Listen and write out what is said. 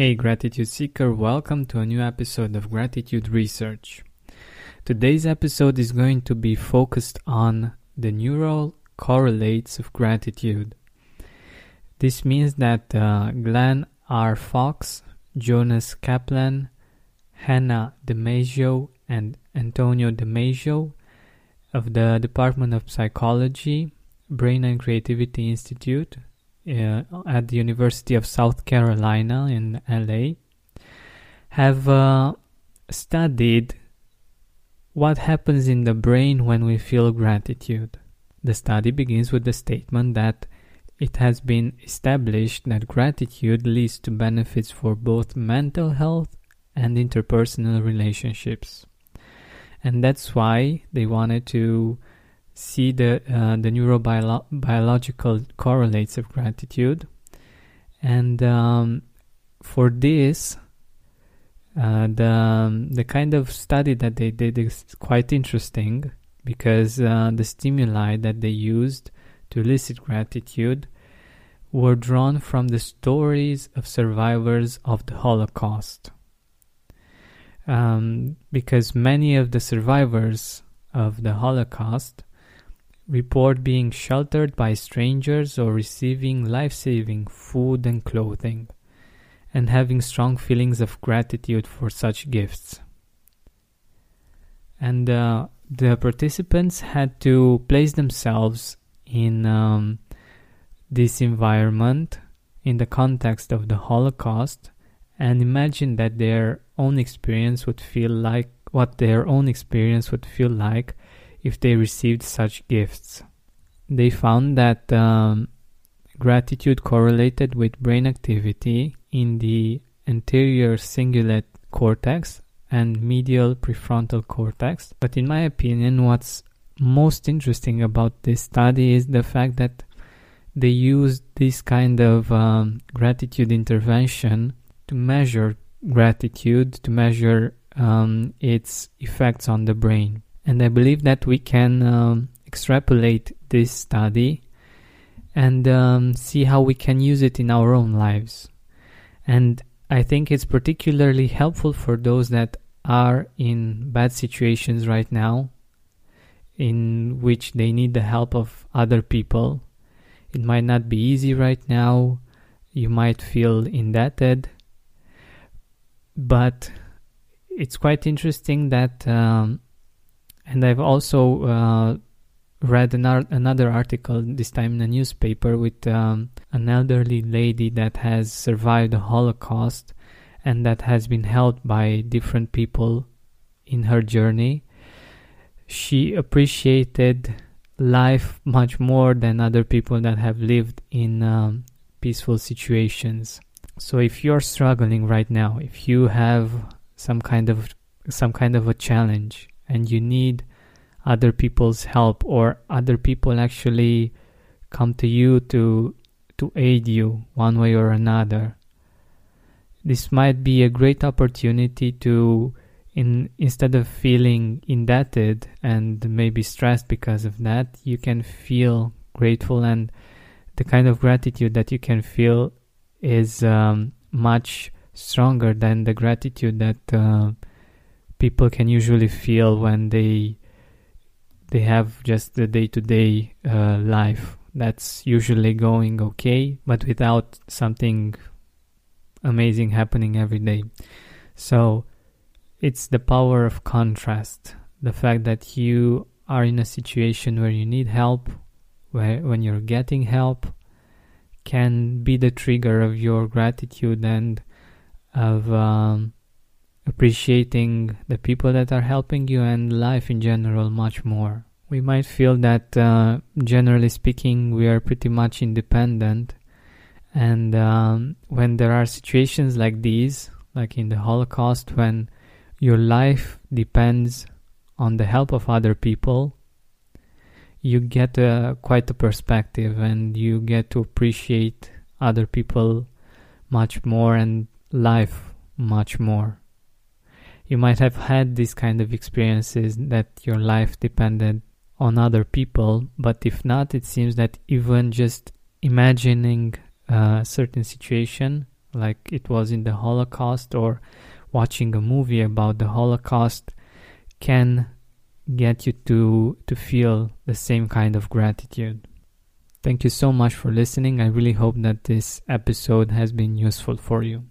Hey, Gratitude Seeker, welcome to a new episode of Gratitude Research. Today's episode is going to be focused on the neural correlates of gratitude. This means that uh, Glenn R. Fox, Jonas Kaplan, Hannah Damasio, and Antonio Damasio of the Department of Psychology, Brain and Creativity Institute uh, at the University of South Carolina in LA have uh, studied what happens in the brain when we feel gratitude. The study begins with the statement that it has been established that gratitude leads to benefits for both mental health and interpersonal relationships. And that's why they wanted to see the uh, the neurobiological correlates of gratitude, and um, for this, uh, the um, the kind of study that they did is quite interesting because uh, the stimuli that they used to elicit gratitude were drawn from the stories of survivors of the Holocaust. Um, because many of the survivors of the Holocaust report being sheltered by strangers or receiving life saving food and clothing, and having strong feelings of gratitude for such gifts. And uh, the participants had to place themselves in um, this environment in the context of the Holocaust and imagine that their own experience would feel like what their own experience would feel like if they received such gifts. They found that um, gratitude correlated with brain activity in the anterior cingulate cortex and medial prefrontal cortex. But in my opinion, what's most interesting about this study is the fact that they used this kind of um, gratitude intervention to measure gratitude, to measure um, its effects on the brain. And I believe that we can um, extrapolate this study and um, see how we can use it in our own lives. And I think it's particularly helpful for those that are in bad situations right now, in which they need the help of other people. It might not be easy right now, you might feel indebted, but it's quite interesting that um, and I've also uh, read an ar- another article, this time in a newspaper, with um, an elderly lady that has survived the Holocaust and that has been helped by different people in her journey. She appreciated life much more than other people that have lived in um, peaceful situations. So if you're struggling right now, if you have some kind of some kind of a challenge, and you need other people's help or other people actually come to you to to aid you one way or another. This might be a great opportunity to in instead of feeling indebted and maybe stressed because of that you can feel grateful and the kind of gratitude that you can feel is um, much stronger than the gratitude that uh, people can usually feel when they they have just the day-to-day uh, life that's usually going okay but without something amazing happening every day. So it's the power of contrast. The fact that you are in a situation where you need help where when you're getting help can be the trigger of your gratitude and of um, appreciating the people that are helping you and life in general much more. We might feel that, uh, generally speaking, we are pretty much independent. And um, when there are situations like these, like in the Holocaust, when your life depends on the help of other people, you get a, quite a perspective and you get to appreciate other people much more and life much more you might have had these kind of experiences that your life depended on other people, but if not, it seems that even just imagining a certain situation like it was in the Holocaust or watching a movie about the Holocaust can get you to to feel the same kind of gratitude. Thank you so much for listening. I really hope that this episode has been useful for you.